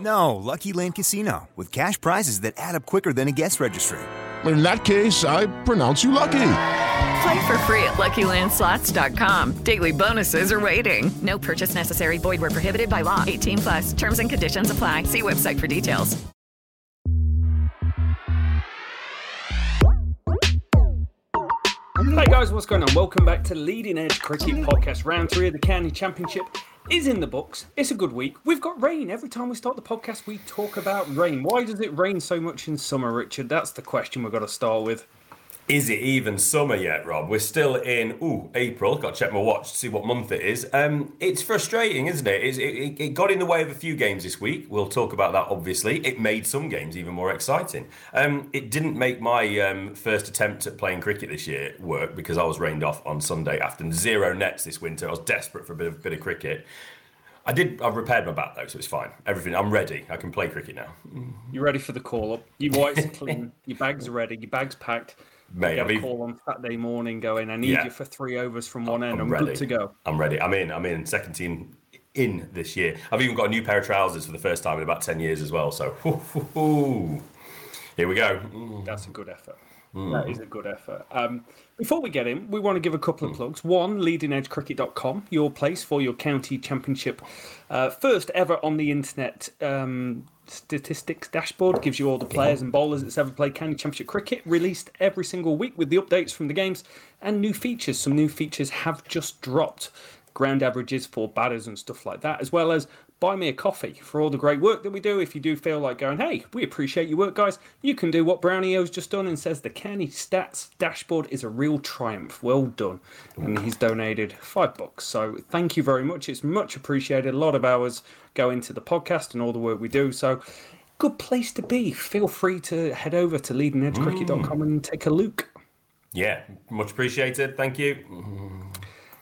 No, Lucky Land Casino, with cash prizes that add up quicker than a guest registry. In that case, I pronounce you lucky. Play for free at LuckyLandSlots.com. Daily bonuses are waiting. No purchase necessary. Void where prohibited by law. 18 plus. Terms and conditions apply. See website for details. Hey guys, what's going on? Welcome back to Leading Edge Cricket Podcast. Round three of the County Championship is in the books. It's a good week. We've got rain. Every time we start the podcast, we talk about rain. Why does it rain so much in summer, Richard? That's the question we've got to start with. Is it even summer yet, Rob? We're still in ooh April. Got to check my watch to see what month it is. Um, it's frustrating, isn't it? It's, it? It got in the way of a few games this week. We'll talk about that. Obviously, it made some games even more exciting. Um, it didn't make my um, first attempt at playing cricket this year work because I was rained off on Sunday after zero nets this winter. I was desperate for a bit of bit of cricket. I did. I've repaired my bat though, so it's fine. Everything. I'm ready. I can play cricket now. You're ready for the call up? Your whites clean. Your bags are ready. Your bags packed. Mate, I mean- call on Saturday morning going. I need Yeah. you for three overs from one end. I'm I'm, ready good to go. I'm ready. I'm in. I'm in. Second team in this year. I've even got a new pair of trousers for the first time in about ten years as well. So, hoo, hoo, hoo. here we go. That's a good effort. Mm. That is a good effort. Um, before we get in, we want to give a couple of plugs. One, leadingedgecricket.com, your place for your county championship. Uh, first ever on the internet um, statistics dashboard gives you all the players and bowlers that's ever played county championship cricket, released every single week with the updates from the games and new features. Some new features have just dropped. Ground averages for batters and stuff like that, as well as buy me a coffee for all the great work that we do. If you do feel like going, hey, we appreciate your work, guys, you can do what Brownie O's just done and says the County Stats dashboard is a real triumph. Well done. And he's donated five bucks. So thank you very much. It's much appreciated. A lot of hours go into the podcast and all the work we do. So good place to be. Feel free to head over to leadingedgecricket.com mm. and take a look. Yeah, much appreciated. Thank you.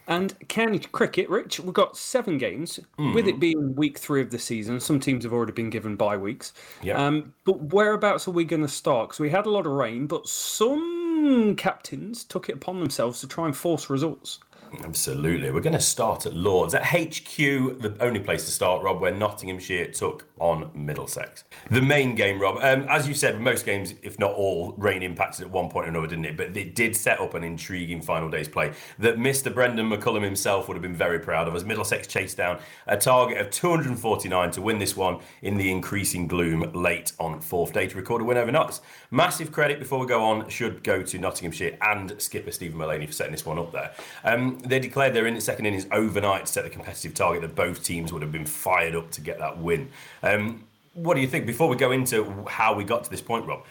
And county cricket, Rich, we've got seven games. Hmm. With it being week three of the season, some teams have already been given bye weeks. Yeah. Um, but whereabouts are we going to start? Because we had a lot of rain, but some captains took it upon themselves to try and force results. Absolutely. We're going to start at Lords. At HQ, the only place to start, Rob, where Nottinghamshire took on Middlesex. The main game, Rob, um, as you said, most games, if not all, rain impacted at one point or another, didn't it? But it did set up an intriguing final day's play that Mr. Brendon McCullum himself would have been very proud of as Middlesex chased down a target of 249 to win this one in the increasing gloom late on fourth day to record a win over Knox. Massive credit before we go on should go to Nottinghamshire and skipper Steven Mullaney for setting this one up there. Um, they declared their in- second innings overnight to set the competitive target that both teams would have been fired up to get that win. Um, what do you think? Before we go into how we got to this point, Rob,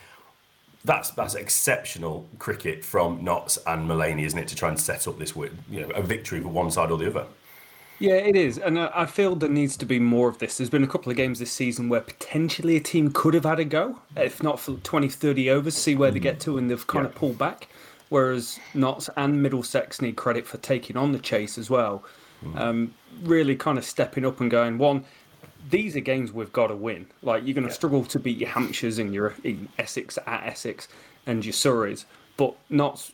that's that's exceptional cricket from Notts and Mullaney, isn't it, to try and set up this win, you know, a victory for one side or the other. Yeah, it is. And I I feel there needs to be more of this. There's been a couple of games this season where potentially a team could have had a go, if not for 20, 30 overs, see where they get to, and they've kind of pulled back. Whereas Notts and Middlesex need credit for taking on the chase as well. Um, really kind of stepping up and going, one, these are games we've got to win. Like, you're going to struggle to beat your Hampshires and your in Essex at Essex and your Surreys. But Notts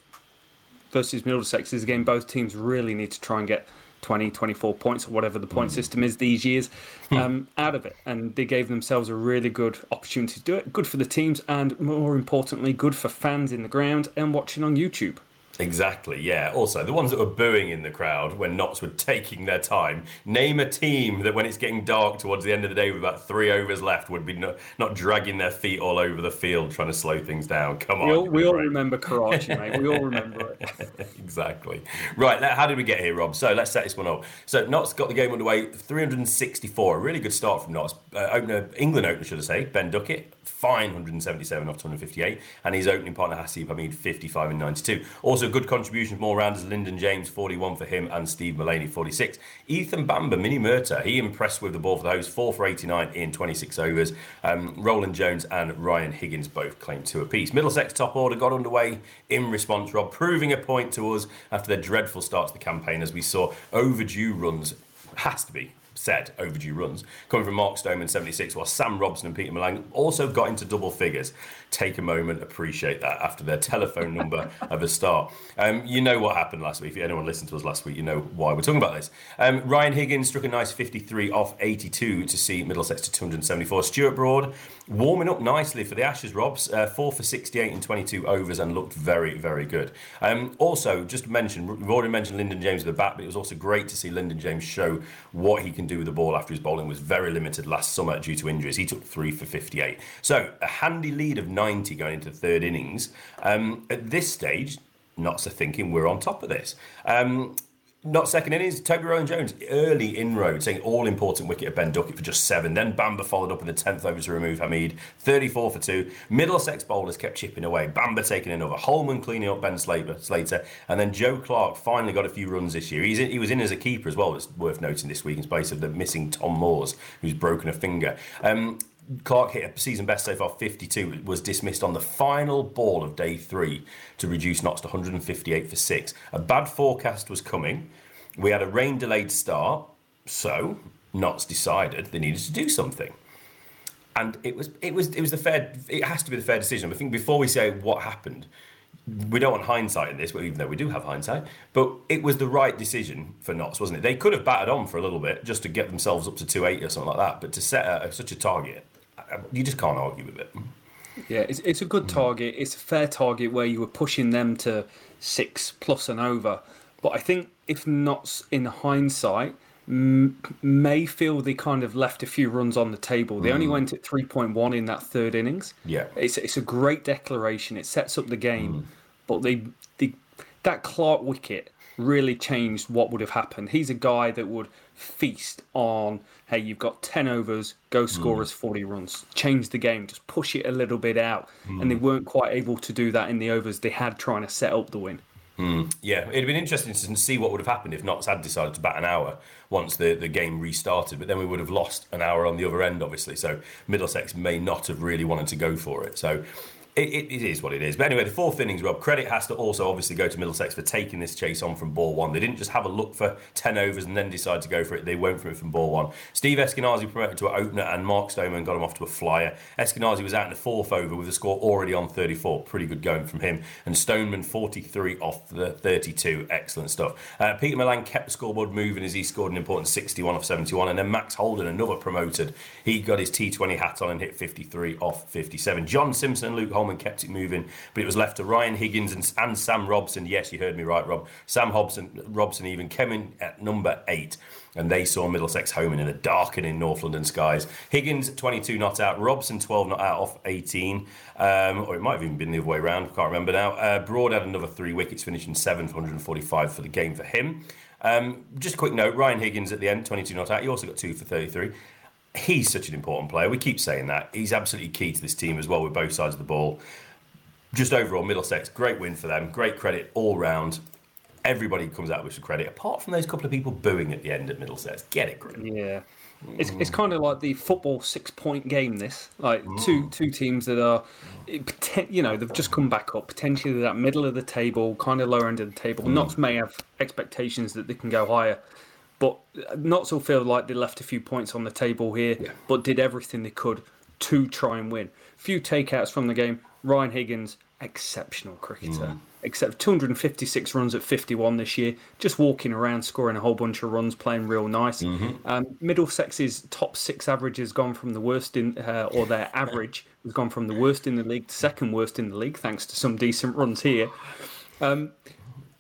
versus Middlesex is a game both teams really need to try and get 20, 24 points or whatever the point system is these years um, out of it. And they gave themselves a really good opportunity to do it. Good for the teams and more importantly, good for fans in the ground and watching on YouTube. Exactly, yeah. Also, the ones that were booing in the crowd when Notts were taking their time. Name a team that, when it's getting dark towards the end of the day with about three overs left, would be no, not dragging their feet all over the field trying to slow things down. Come on. We all, we all remember Karachi, mate. We all remember it. exactly. Right, how did we get here, Rob? So let's set this one up. So Notts got the game underway, 364. A really good start from Notts. Uh, opener, England opener, should I say, Ben Duckett, fine 177 off 258. And his opening partner, Haseeb Hameed, 55 and 92. Also, good contribution from all rounders. Lyndon James, 41 for him, and Steve Mullaney, 46. Ethan Bamber, Mini Murtagh, he impressed with the ball for the host, 4 for 89 in 26 overs. Um, Roland Jones and Ryan Higgins both claimed two apiece. Middlesex top order got underway in response, Rob, proving a point to us after their dreadful start to the campaign as we saw overdue runs, has to be said overdue runs. Coming from Mark Stoneman 76 while Sam Robson and Pieter Malan also got into double figures take a moment appreciate that after their telephone number of a start. Um, you know what happened last week. If anyone listened to us last week you know why we're talking about this. Um, Ryan Higgins struck a nice 53 off 82 to see Middlesex to 274 Stuart Broad warming up nicely for the Ashes Robs uh, 4 for 68 in 22 overs and looked very very good. Um, also just mention we've already mentioned Lyndon James at the bat but it was also great to see Lyndon James show what he can do with the ball after his bowling was very limited last summer due to injuries. He took three for 58. So a handy lead of 90 going into third innings. Um, at this stage, Notts are thinking we're on top of this. Um, not second innings, Toby Roland-Jones, early inroad, saying all important wicket of Ben Duckett for just seven. Then Bamber followed up in the 10th over to remove Hameed, 34 for two. Middlesex bowlers kept chipping away. Bamber taking another. Hollman cleaning up Ben Slater. Slater. And then Joe Clarke finally got a few runs this year. He's in, he was in as a keeper as well, it's worth noting this week, in place of the missing Tom Moores, who's broken a finger. Um, Clarke hit a season best so far 52, was dismissed on the final ball of day three to reduce Notts to 158 for six. A bad forecast was coming. We had a rain delayed start, so Notts decided they needed to do something. And it was it was it was the fair it has to be the fair decision. I think before we say what happened, we don't want hindsight in this, even though we do have hindsight, but it was the right decision for Notts, wasn't it? They could have batted on for a little bit just to get themselves up to 280 or something like that, but to set a, such a target, you just can't argue with it. Yeah, it's, it's a good target. It's a fair target where you were pushing them to six plus and over. But I think if not in hindsight, m- may feel they kind of left a few runs on the table. They only Mm. went at 3.1 in that third innings. Yeah. It's, it's a great declaration. It sets up the game. But they, they that Clarke wicket really changed what would have happened. He's a guy that would feast on, hey, you've got 10 overs, go score Mm. us 40 runs. Change the game, just push it a little bit out. And they weren't quite able to do that in the overs they had trying to set up the win. Mm, yeah, it'd been interesting to see what would have happened if Notts had decided to bat an hour once the, the game restarted, but then we would have lost an hour on the other end, obviously. So Middlesex may not have really wanted to go for it. So it, it, it is what it is. But anyway, the fourth innings, Rob, credit has to also obviously go to Middlesex for taking this chase on from ball one. They didn't just have a look for 10 overs and then decide to go for it. They went for it from ball one. Steve Eskinazi promoted to an opener and Mark Stoneman got him off to a flyer. Eskinazi was out in the fourth over with the score already on 34. Pretty good going from him. And Stoneman 43 off the 32. Excellent stuff. Uh, Pieter Malan kept the scoreboard moving as he scored an important 61 off 71. And then Max Holden, another promoted, he got his T20 hat on and hit 53 off 57. John Simpson and Luke Hollman kept it moving, but it was left to Ryan Higgins and, and Sam Robson. Yes, you heard me right, Rob. Sam Hobson, Robson even came in at number eight, and they saw Middlesex home in the darkening North London skies. Higgins 22 not out, Robson 12 not out off 18, um, or it might have even been the other way around. Can't remember now. Uh, Broad had another three wickets, finishing seven for 145 for the game for him. Um, just a quick note: Ryan Higgins at the end, 22 not out. He also got two for 33 he's such an important player. We keep saying that. He's absolutely key to this team as well with both sides of the ball. Just overall, Middlesex, great win for them. Great credit all round. Everybody comes out with some credit, apart from those couple of people booing at the end at Middlesex. Get it, Grim. Yeah. It's, it's kind of like the football six point game. This like mm. two two teams that are, you know, they've just come back up potentially that middle of the table, kind of lower end of the table. Mm. Notts may have expectations that they can go higher, but Notts will feel like they left a few points on the table here, but did everything they could to try and win. Few takeouts from the game. Ryan Higgins, exceptional cricketer. except 256 runs at 51 this year, just walking around, scoring a whole bunch of runs, playing real nice. Um, Middlesex's top six average has gone from the worst in, uh, or their average has gone from the worst in the league to second worst in the league, thanks to some decent runs here. Um,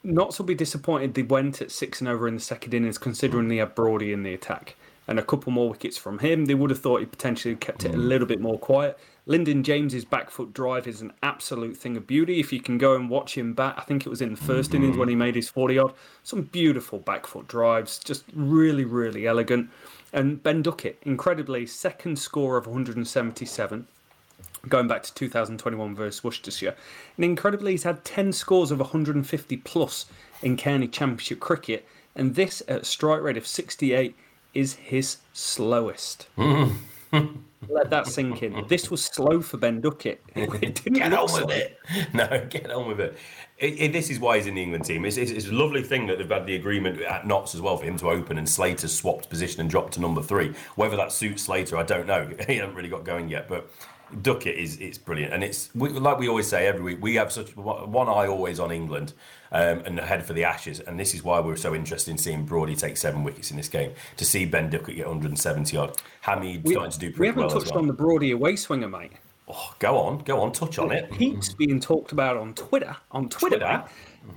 Notts will be disappointed they went at six and over in the second innings, considering they had Brody in the attack. And a couple more wickets from him. They would have thought he potentially kept it a hmm. little bit more quiet. Lyndon James's back foot drive is an absolute thing of beauty. If you can go and watch him bat, I think it was in the 1st hmm. innings when he made his 40 odd. Some beautiful back foot drives, just really, really elegant. And Ben Duckett, incredibly, second score of 177 going back to 2021 versus Worcestershire. And incredibly, he's had 10 scores of 150 plus in county championship cricket, and this at a strike rate of 68 is his slowest. Let that sink in. This was slow for Ben Duckett. Get on with slow. it. No, get on with it. It- it- This is why he's in the England team. It's, it's, it's a lovely thing that they've had the agreement at Notts as well for him to open, and Slater swapped position and dropped to number three. Whether that suits Slater, I don't know. he hasn't really got going yet, but Duckett is it's brilliant, and it's we, like we always say every week. We have such one eye always on England um, and head for the Ashes, and this is why we're so interested in seeing Brody take seven wickets in this game. To see Ben Duckett get 170 odd, Hameed We, starting to do pretty we haven't well touched well. on the Brody away swinger, mate. Oh, go on, go on, touch on it. He's being talked about on Twitter. On Twitter, Twitter?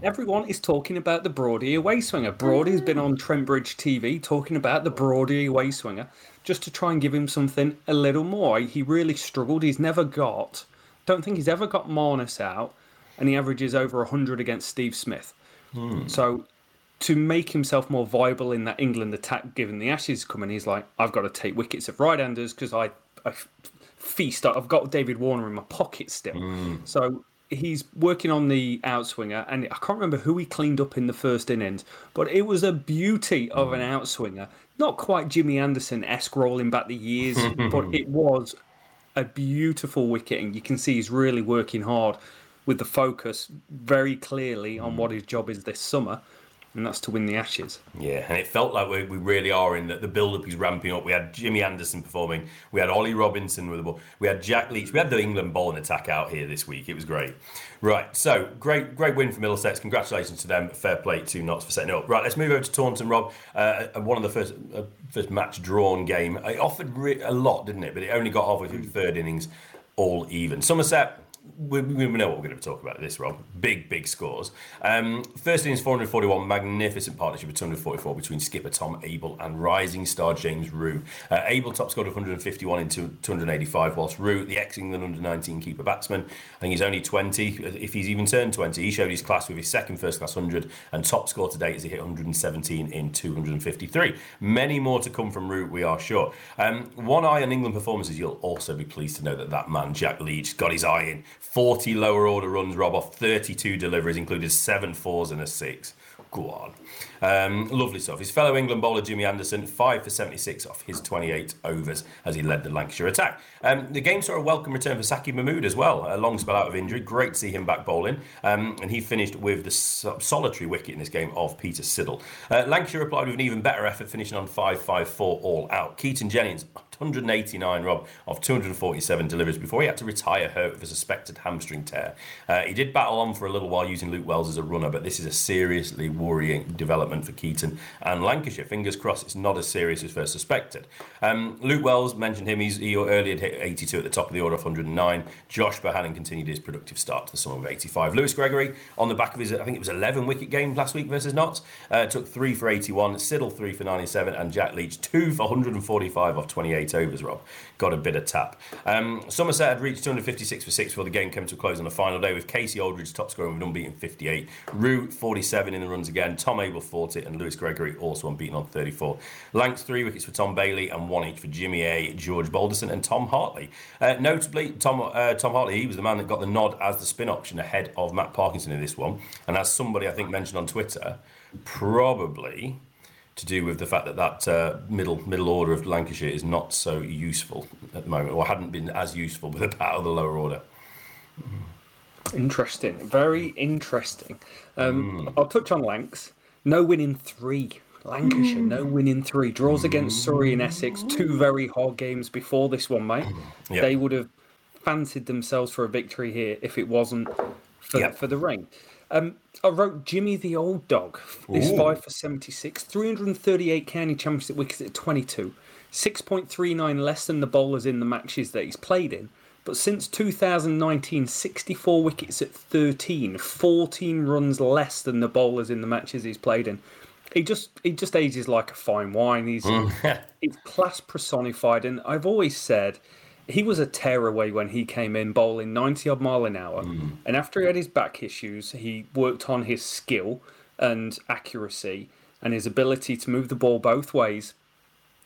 everyone is talking about the Brody away swinger. Brody's been on Trent Bridge TV talking about the Brody away swinger just to try and give him something a little more. He really struggled. He's never got, don't think he's ever got Marnus out, and he averages over 100 against Steve Smith. Hmm. So to make himself more viable in that England attack, given the Ashes coming, he's like, I've got to take wickets of right-handers because I, I feast. I've got David Warner in my pocket still. Hmm. So he's working on the outswinger, and I can't remember who he cleaned up in the first innings, but it was a beauty of an hmm. outswinger. Not quite Jimmy Anderson esque rolling back the years, but it was a beautiful wicket, and you can see he's really working hard with the focus very clearly on what his job is this summer, and that's to win the Ashes. Yeah, and it felt like we, we really are in that the build up is ramping up. We had Jimmy Anderson performing, we had Ollie Robinson with the ball, we had Jack Leach, we had the England bowling attack out here this week. It was great. Right, so great great win for Middlesex. Congratulations to them. Fair play to Notts for setting it up. Right, let's move over to Taunton, Rob. Uh, one of the first uh, first match drawn game. It offered re- a lot, didn't it? But it only got halfway through the third innings, all even. Somerset we, we know what we're going to talk about this, Rob. Big, big scores. Um, first innings, 441, magnificent partnership of 244 between skipper Tom Abell and rising star James Rew. Uh, Abell top scored 151 in two- 285, whilst Rew, the ex-England under-19 keeper batsman, I think he's only 20, if he's even turned 20, he showed his class with his second first-class 100 and top score to date as he hit 117 in 253. Many more to come from Rew, we are sure. Um, one eye on England performances, you'll also be pleased to know that that man, Jack Leach, got his eye in. 40 lower order runs, Rob, off 32 deliveries, included seven fours and a six. Go on. Um, lovely stuff. His fellow England bowler, Jimmy Anderson, 5 for 76 off his 28 overs as he led the Lancashire attack. Um, the game saw a welcome return for Saqib Mahmood as well. A long spell out of injury. Great to see him back bowling. Um, and he finished with the solitary wicket in this game of Peter Siddle. Uh, Lancashire replied with an even better effort, finishing on 5 5 4 all out. Keaton Jennings, 189, Rob, of 247 deliveries before he had to retire hurt with a suspected hamstring tear. Uh, he did battle on for a little while using Luke Wells as a runner, but this is a seriously worrying development for Keaton and Lancashire. Fingers crossed it's not as serious as first suspected. Um, Luke Wells mentioned him. He's, he earlier hit 82 at the top of the order of 109. Josh Bohannon continued his productive start to the summer of 85. Lewis Gregory, on the back of his, I think it was 11 wicket game last week versus Notts, uh, took three for 81. Siddle, three for 97. And Jack Leach, two for 145 off 28 overs, Rob. Got a bit of tap. Um, Somerset had reached 256 for six before the game came to a close on the final day with Kasey Aldridge top scoring with an unbeaten 58. Rew 47 in the runs again. Tom Abell 40 and Lewis Gregory also unbeaten on 34. Lancs three wickets for Tom Bailey and one each for Jimmy A, George Balderson and Tom Hartley. Uh, notably, Tom uh, Tom Hartley he was the man that got the nod as the spin option ahead of Matt Parkinson in this one. And as somebody I think mentioned on Twitter, probably to do with the fact that that uh, middle middle order of Lancashire is not so useful at the moment, or hadn't been as useful with the battle of the lower order. Interesting. Very interesting. Um, I'll touch on Lancs. No win in three. Lancashire, no win in three. Draws against Surrey and Essex. Two very hard games before this one, mate. Yep. They would have fancied themselves for a victory here if it wasn't for, Yep. for the rain. Um, I wrote Jimmy the Old Dog. This Ooh. five for 76, 338 county championship wickets at 22, 6.39 less than the bowlers in the matches that he's played in. But since 2019, 64 wickets at 13, 14 runs less than the bowlers in the matches he's played in. He just he just ages like a fine wine. He's mm. he's class personified, and I've always said he was a tearaway when he came in bowling 90 odd mile an hour. Mm. And after he had his back issues, he worked on his skill and accuracy and his ability to move the ball both ways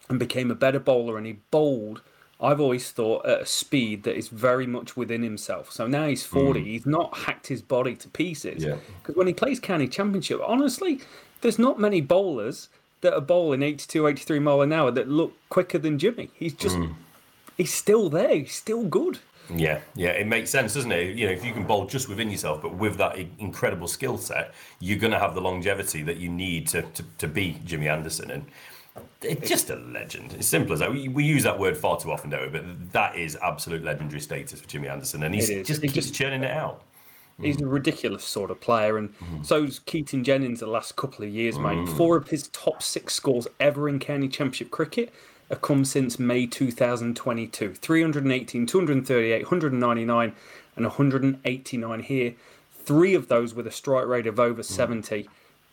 and became a better bowler. And he bowled, I've always thought, at a speed that is very much within himself. So now he's mm. 40, he's not hacked his body to pieces. Yeah. Because when he plays county championship, honestly, there's not many bowlers that are bowling 82, 83 mile an hour that look quicker than Jimmy. He's just, mm. he's still there. He's still good. Yeah, yeah, it makes sense, doesn't it? You know, if you can bowl just within yourself, but with that incredible skill set, you're going to have the longevity that you need to, to, to be Jimmy Anderson. And it's just a legend. It's simple as that. We, we use that word far too often, don't we? But that is absolute legendary status for Jimmy Anderson. And he's just He keeps just- churning it out. He's a ridiculous sort of player, and so's Keaton Jennings the last couple of years, mate. Mm. Four of his top six scores ever in county championship cricket have come since May 2022. 318, 238, 199, and 189 here. Three of those with a strike rate of over 70.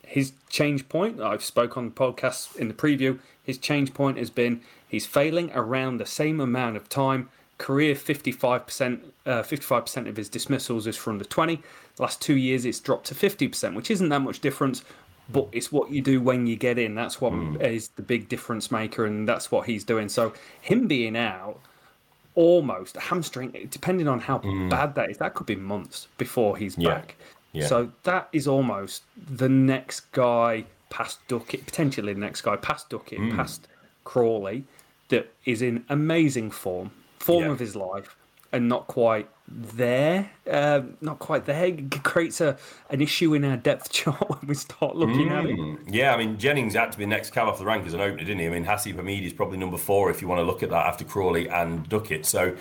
His change point, I've spoke on the podcast in the preview, his change point has been he's failing around the same amount of time. Career 55%, uh, 55% of his dismissals is from the 20. The Last two years it's dropped to 50%, which isn't that much difference, but it's what you do when you get in. That's what is the big difference maker, and that's what he's doing. So him being out, almost a hamstring, depending on how bad that is, that could be months before he's Yeah. back. Yeah. So that is almost the next guy past Duckett, potentially the next guy past Duckett, Mm. past Crawley, that is in amazing form, form Yeah. of his life, and not quite there. Uh, not quite there. It creates a an issue in our depth chart when we start looking at it. Mm. Yeah, I mean, Jennings had to be next cab off the rank as an opener, didn't he? I mean, Haseeb Hameed is probably number four if you want to look at that after Crawley and Duckett. So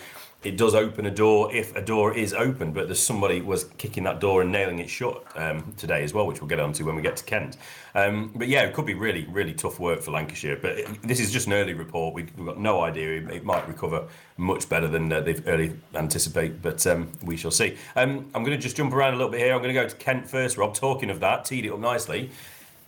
it does open a door if a door is open, but there's somebody was kicking that door and nailing it shut um, today as well, which we'll get onto when we get to Kent. Um, but yeah, it could be really, really tough work for Lancashire. But it- this is just an early report. We, we've got no idea. It, it might recover much better than uh, they've early anticipate, but um, we shall see. Um, I'm going to just jump around a little bit here. I'm going to go to Kent first, Rob. Talking of that, teed it up nicely.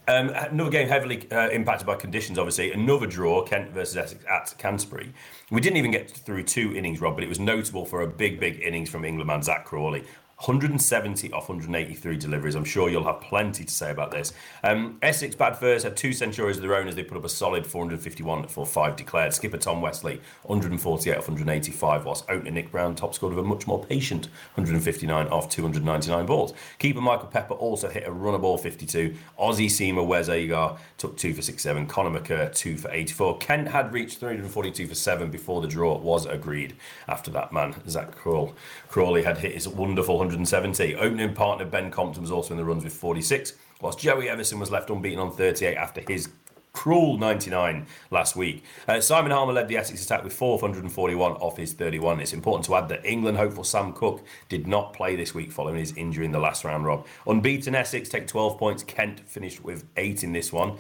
Um, another game heavily uh, impacted by conditions, obviously. Another draw, Kent versus Essex at Canterbury. We didn't even get through two innings, Rob, but it was notable for a big, big innings from England man Zak Crawley. 170 off 183 deliveries. I'm sure you'll have plenty to say about this. Um, Essex bad first had two centuries of their own as they put up a solid 451 for five declared. Skipper Tom Westley 148 off 185, whilst opener Nick Browne top scored with a much more patient 159 off 299 balls. Keeper Michael Pepper also hit a runner ball 52. Aussie seamer Wes Agar took two for 67. Conor McKerr two for 84. Kent had reached 342 for seven before the draw was agreed. After that, man, Zak Crawl, Crawley had hit his wonderful 170. Opening partner Ben Compton was also in the runs with 46, whilst Joey Evison was left unbeaten on 38 after his cruel 99 last week. Uh, Simon Harmer led the Essex attack with 441 off his 31. It's important to add that England hopeful Sam Cook did not play this week following his injury in the last round, Rob. Unbeaten Essex take 12 points. Kent finished with 8 in this one.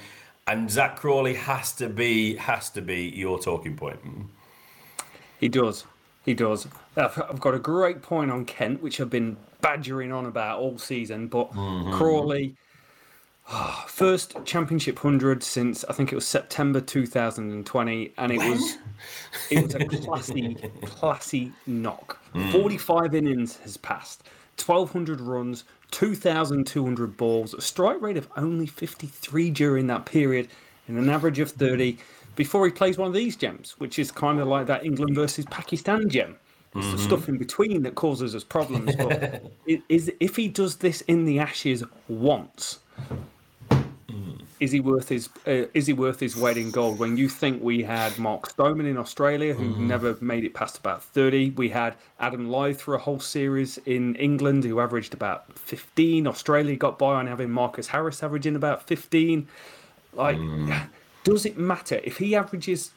And Zak Crawley has to be has to be your talking point. Mm. He does. He does. I've, got a great point on Kent, which I've been badgering on about all season. But mm-hmm. Crawley, ah, first championship hundred since I think it was September 2020, and it was it was a classy, classy knock. Mm. 45 innings has passed, 1,200 runs, 2,200 balls, a strike rate of only 53 during that period, and an average of 30 before he plays one of these gems, which is kind of like that England versus Pakistan gem. It's the mm-hmm. stuff in between that causes us problems. But i- is if he does this in the Ashes once, mm. is he worth his uh, is he worth his weight in gold? When you think we had Mark Stoneman in Australia, who mm-hmm. never made it past about thirty, we had Adam Lyth for a whole series in England, who averaged about fifteen. Australia got by on having Marcus Harris averaging about fifteen. Like, mm. Does it matter if he averages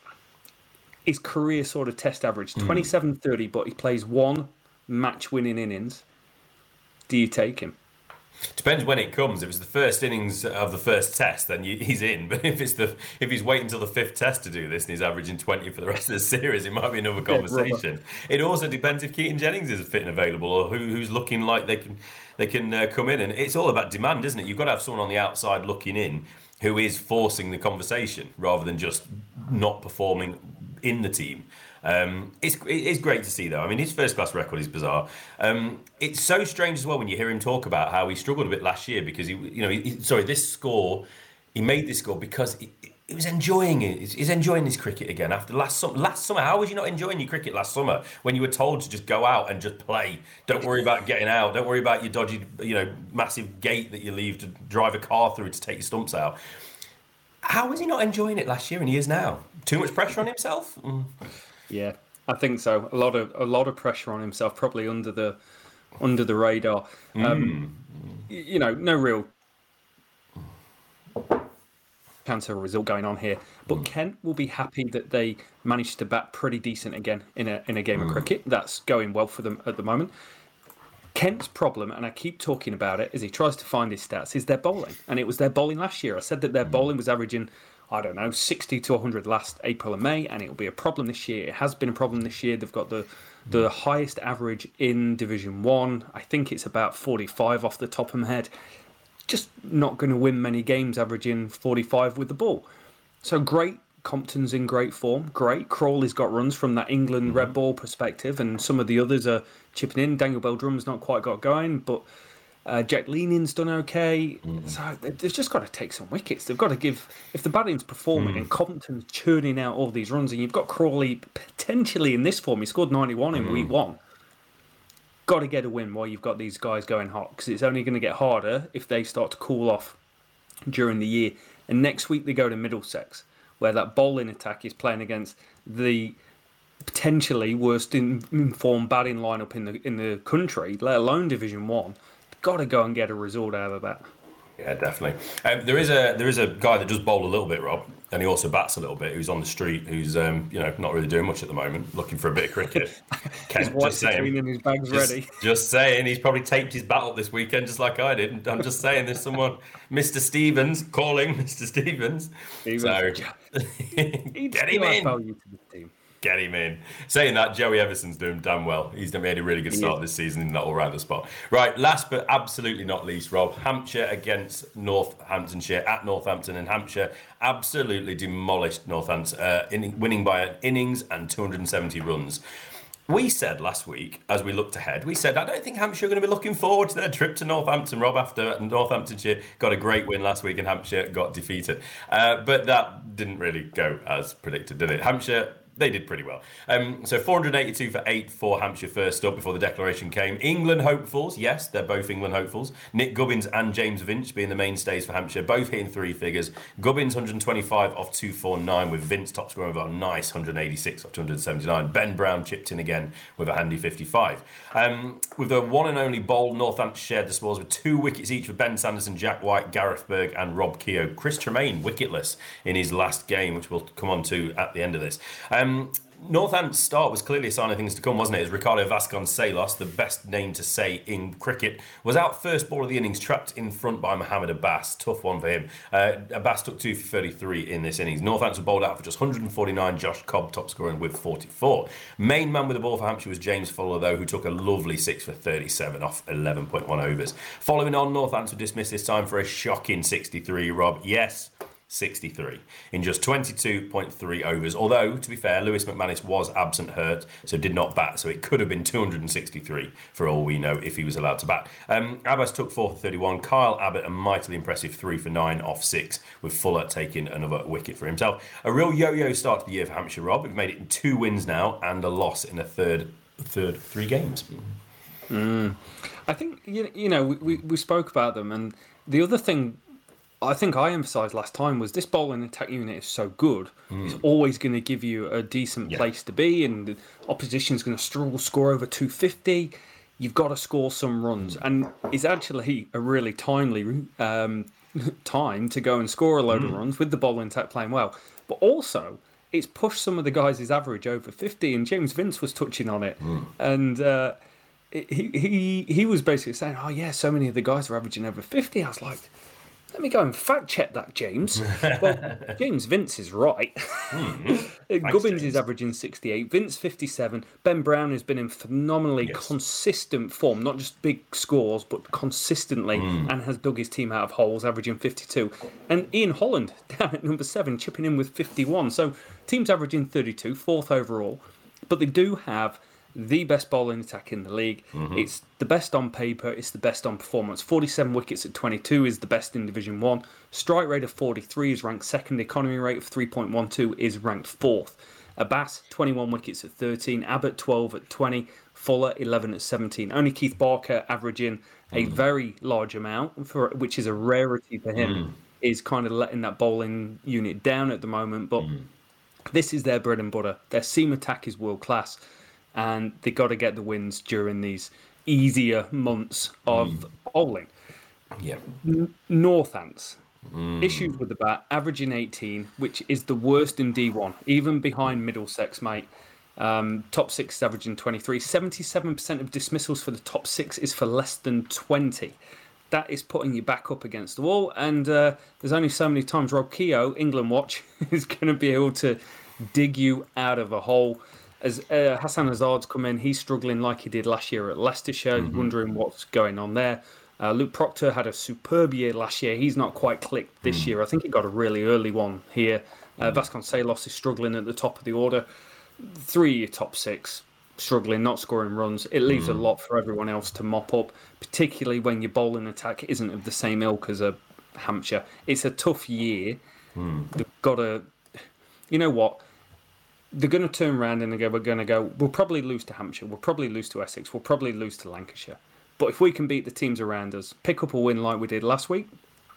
his career sort of test average 27 30, but he plays one match winning innings? Do you take him? Depends when it comes. If it's the first innings of the first test, then you, he's in. But if it's the if he's waiting until the fifth test to do this and he's averaging twenty for the rest of the series, it might be another conversation. it also depends if Keaton Jennings is fit and available or who, who's looking like they can they can uh, come in. And it's all about demand, isn't it? You've got to have someone on the outside looking in who is forcing the conversation rather than just not performing in the team. Um, it's it's great to see though. I mean, his first class record is bizarre. Um, it's so strange as well when you hear him talk about how he struggled a bit last year because he, you know, he, sorry, this score, he made this score because he, he was enjoying it. He's enjoying his cricket again after last summer. Last summer, how was you not enjoying your cricket last summer when you were told to just go out and just play? Don't worry about getting out. Don't worry about your dodgy, you know, massive gate that you leave to drive a car through to take your stumps out. How was he not enjoying it last year and he is now? Too much pressure on himself? Mm. Yeah, I think so. A lot of a lot of pressure on himself, probably under the under the radar. Um, Mm. You know, no real a result going on here. But hmm. Kent will be happy that they managed to bat pretty decent again in a in a game of hmm. cricket. That's going well for them at the moment. Kent's problem, and I keep talking about it as he tries to find his stats, is their bowling. And it was their bowling last year. I said that their hmm. bowling was averaging, I don't know, 60 to 100 last April and May, and it will be a problem this year. It has been a problem this year. They've got the the highest average in Division 1. I think it's about 45 off the top of my head. Just not going to win many games averaging 45 with the ball. So great. Compton's in great form. Great. Crawley's got runs from that England mm-hmm. red ball perspective, and some of the others are chipping in. Daniel Bell-Drummond's not quite got going, but uh, Jack Leaning's done okay. Mm-hmm. So they- they've just got to take some wickets. They've got to give. If the batting's performing mm. and Compton's churning out all these runs, and you've got Crawley potentially in this form, he scored 91 in mm. week one. Got to get a win while you've got these guys going hot because it's only going to get harder if they start to cool off during the year. And next week they go to Middlesex, where that bowling attack is playing against the potentially worst in- informed batting lineup in the in the country, let alone Division One. Got to go and get a result out of that. Yeah, definitely. Um, there is a there is a guy that does bowl a little bit, Rob, and he also bats a little bit. Who's on the street? Who's um, you know not really doing much at the moment, looking for a bit of cricket. His just saying. his bags Just, ready. just saying, he's probably taped his bat up this weekend, just like I did. I'm just saying, there's someone, Mr. Stevens, calling Mr. Stevens. So get him in. Value to the team. Get him in. Saying that, Joey Evison's doing damn well. He's made a really good start this season in that all-rounder spot. Right, last but absolutely not least, Rob, Hampshire against Northamptonshire at Northampton, and Hampshire absolutely demolished Northampton, uh, in, winning by an innings and 270 runs. We said last week, as we looked ahead, we said, I don't think Hampshire are going to be looking forward to their trip to Northampton, Rob, after Northamptonshire got a great win last week and Hampshire got defeated. Uh, but that didn't really go as predicted, did it? Hampshire they did pretty well. Um, so 482 for 8 for Hampshire first up before the declaration came. England hopefuls, yes, they're both England hopefuls. Nick Gubbins and James Vince being the mainstays for Hampshire, both hitting three figures. Gubbins 125 off 249 with Vince top scorer of a nice 186 off 279. Ben Brown chipped in again with a handy 55. Um, with the one and only bowl, Northampton shared the spoils with two wickets each for Ben Sanderson, Jack White, Gareth Berg, and Rob Keogh. Chris Tremain wicketless in his last game, which we'll come on to at the end of this. Um, Northampton's start was clearly a sign of things to come, wasn't it? As Ricardo Vasconcelos, the best name to say in cricket, was out first ball of the innings, trapped in front by Mohamed Abbas. Tough one for him. Uh, Abbas took two for 33 in this innings. Northampton bowled out for just 149. Josh Cobb top scoring with 44. Main man with the ball for Hampshire was James Fuller, though, who took a lovely six for 37 off 11.1 overs. Following on, Northampton dismissed this time for a shocking 63. Rob, yes. 63 in just 22.3 overs. Although, to be fair, Lewis McManus was absent hurt, so did not bat. So it could have been 263 for all we know if he was allowed to bat. Um, Abbas took 4 for 31. Kyle Abbott, a mightily impressive 3 for 9 off 6, with Fuller taking another wicket for himself. A real yo yo start to the year for Hampshire, Rob. We've made it in two wins now and a loss in the third, third three games. Mm. I think you you know we, we, we spoke about them, and the other thing I think I emphasised last time was this bowling attack unit is so good. It's always going to give you a decent place to be, and the opposition's going to struggle score over 250. You've got to score some runs, and it's actually a really timely um, time to go and score a load of runs with the bowling attack playing well. But also, it's pushed some of the guys' average over 50, and James Vince was touching on it. And uh, he he he was basically saying, "Oh yeah, so many of the guys are averaging over 50." I was like, "Let me go and fact check that, James." well, James Vince is right. Mm-hmm. Gubbins is averaging 68, Vince 57. Ben Brown has been in phenomenally consistent form, not just big scores, but consistently, Mm. and has dug his team out of holes, averaging 52. And Ian Holland down at number seven, chipping in with 51. So teams averaging 32, fourth overall. But they do have the best bowling attack in the league. Mm-hmm. It's the best on paper. It's the best on performance. 47 wickets at 22 is the best in Division 1. Strike rate of 43 is ranked second. Economy rate of 3.12 is ranked fourth. Abbas, 21 wickets at 13. Abbott, 12 at 20. Fuller, 11 at 17. Only Keith Barker averaging a Mm. very large amount, for which is a rarity for him, Mm. is kind of letting that bowling unit down at the moment. But Mm. this is their bread and butter. Their seam attack is world class, and they got to get the wins during these easier months of bowling. Yeah. N- Northants. Mm. Issues with the bat, averaging 18, which is the worst in D1, even behind Middlesex, mate. Um, top six is averaging 23. 77% of dismissals for the top six is for less than 20. That is putting you back up against the wall. And uh, there's only so many times Rob Keogh, England Watch, is going to be able to dig you out of a hole. As uh, Hassan Azad's come in, he's struggling like he did last year at Leicestershire, wondering what's going on there. Uh, Luke Procter had a superb year last year. He's not quite clicked this year. I think he got a really early one here. Uh, Vasconcelos is struggling at the top of the order. Three top six struggling, not scoring runs. It leaves a lot for everyone else to mop up, particularly when your bowling attack isn't of the same ilk as a Hampshire. It's a tough year. They've got to, you know what? They're going to turn around and they go, we're going to go, we'll probably lose to Hampshire, we'll probably lose to Essex, we'll probably lose to Lancashire. But if we can beat the teams around us, pick up a win like we did last week,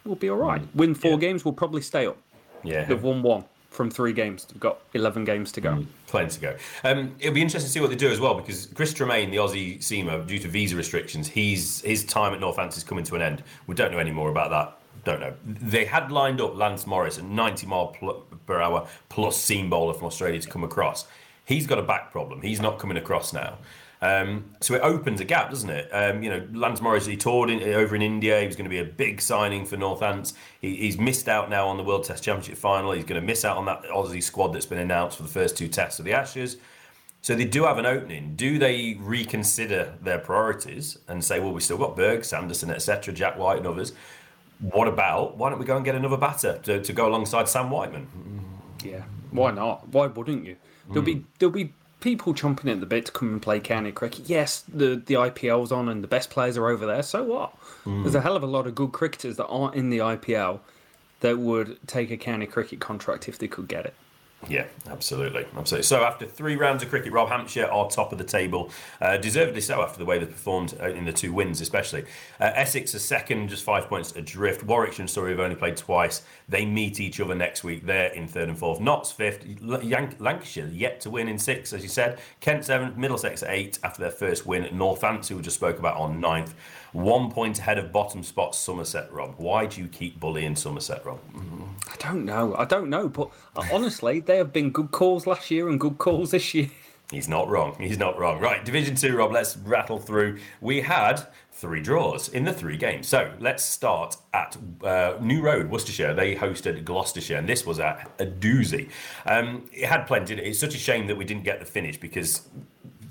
we'll be all right. Win four games, we'll probably stay up. Yeah. They've won one from three games. They've got 11 games to go. Plenty to go. Um, it'll be interesting to see what they do as well because Chris Tremain, the Aussie seamer, due to visa restrictions, he's his time at Northants is coming to an end. We don't know any more about that. Don't know. They had lined up Lance Morris, a 90 mile pl- per hour plus seam bowler from Australia, to come across. He's got a back problem. He's not coming across now. Um, so it opens a gap, doesn't it? Um, you know, Lance Morris, he toured in, over in India. He was going to be a big signing for Northants. He, he's missed out now on the World Test Championship final. He's going to miss out on that Aussie squad that's been announced for the first two tests of the Ashes. So they do have an opening. Do they reconsider their priorities and say, well, we've still got Berg, Sanderson, etc., Jack White, and others. What about why don't we go and get another batter to, to go alongside Sam Whiteman? Yeah, why not? Why wouldn't you? There'll be hmm. there'll be people chomping at the bit to come and play county cricket. Yes, the the IPL's on and the best players are over there. So what? Hmm. There's a hell of a lot of good cricketers that aren't in the IPL that would take a county cricket contract if they could get it. Yeah, absolutely, absolutely. So after three rounds of cricket, Rob Hampshire are top of the table, uh, deservedly so after the way they performed uh, in the two wins, especially. Uh, Essex are second, just five points adrift. Warwickshire and Surrey have only played twice. They meet each other next week. They're in third and fourth. Notts fifth. Yank- Lancashire yet to win in six, as you said. Kent seventh. Middlesex eight after their first win. Northants, who we just spoke about, on ninth. One point ahead of bottom spot Somerset. Rob, why do you keep bullying Somerset, Rob? I don't know. I don't know, but uh, honestly, have been good calls last year and good calls this year. He's not wrong. He's not wrong. Right, Division 2, Rob, let's rattle through. We had three draws in the three games. So let's start at uh, New Road, Worcestershire. They hosted Gloucestershire, and this was a, a doozy. Um, it had plenty. It's such a shame that we didn't get the finish because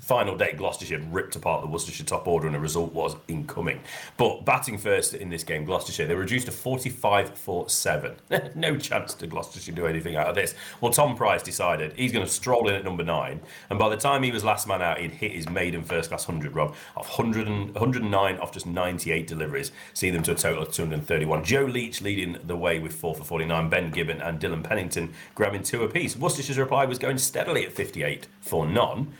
final day, Gloucestershire ripped apart the Worcestershire top order and a result was incoming. But batting first in this game, Gloucestershire, they reduced to 45 for 7. no chance to Gloucestershire do anything out of this. Well, Tom Price decided he's going to stroll in at number 9. And by the time he was last man out, he'd hit his maiden first class 100, Rob, of 100 and, 109 off just 98 deliveries, seeing them to a total of 231. Joe Leach leading the way with 4 for 49, Ben Gibbon and Dylan Pennington grabbing two apiece. Worcestershire's reply was going steadily at 58 for none.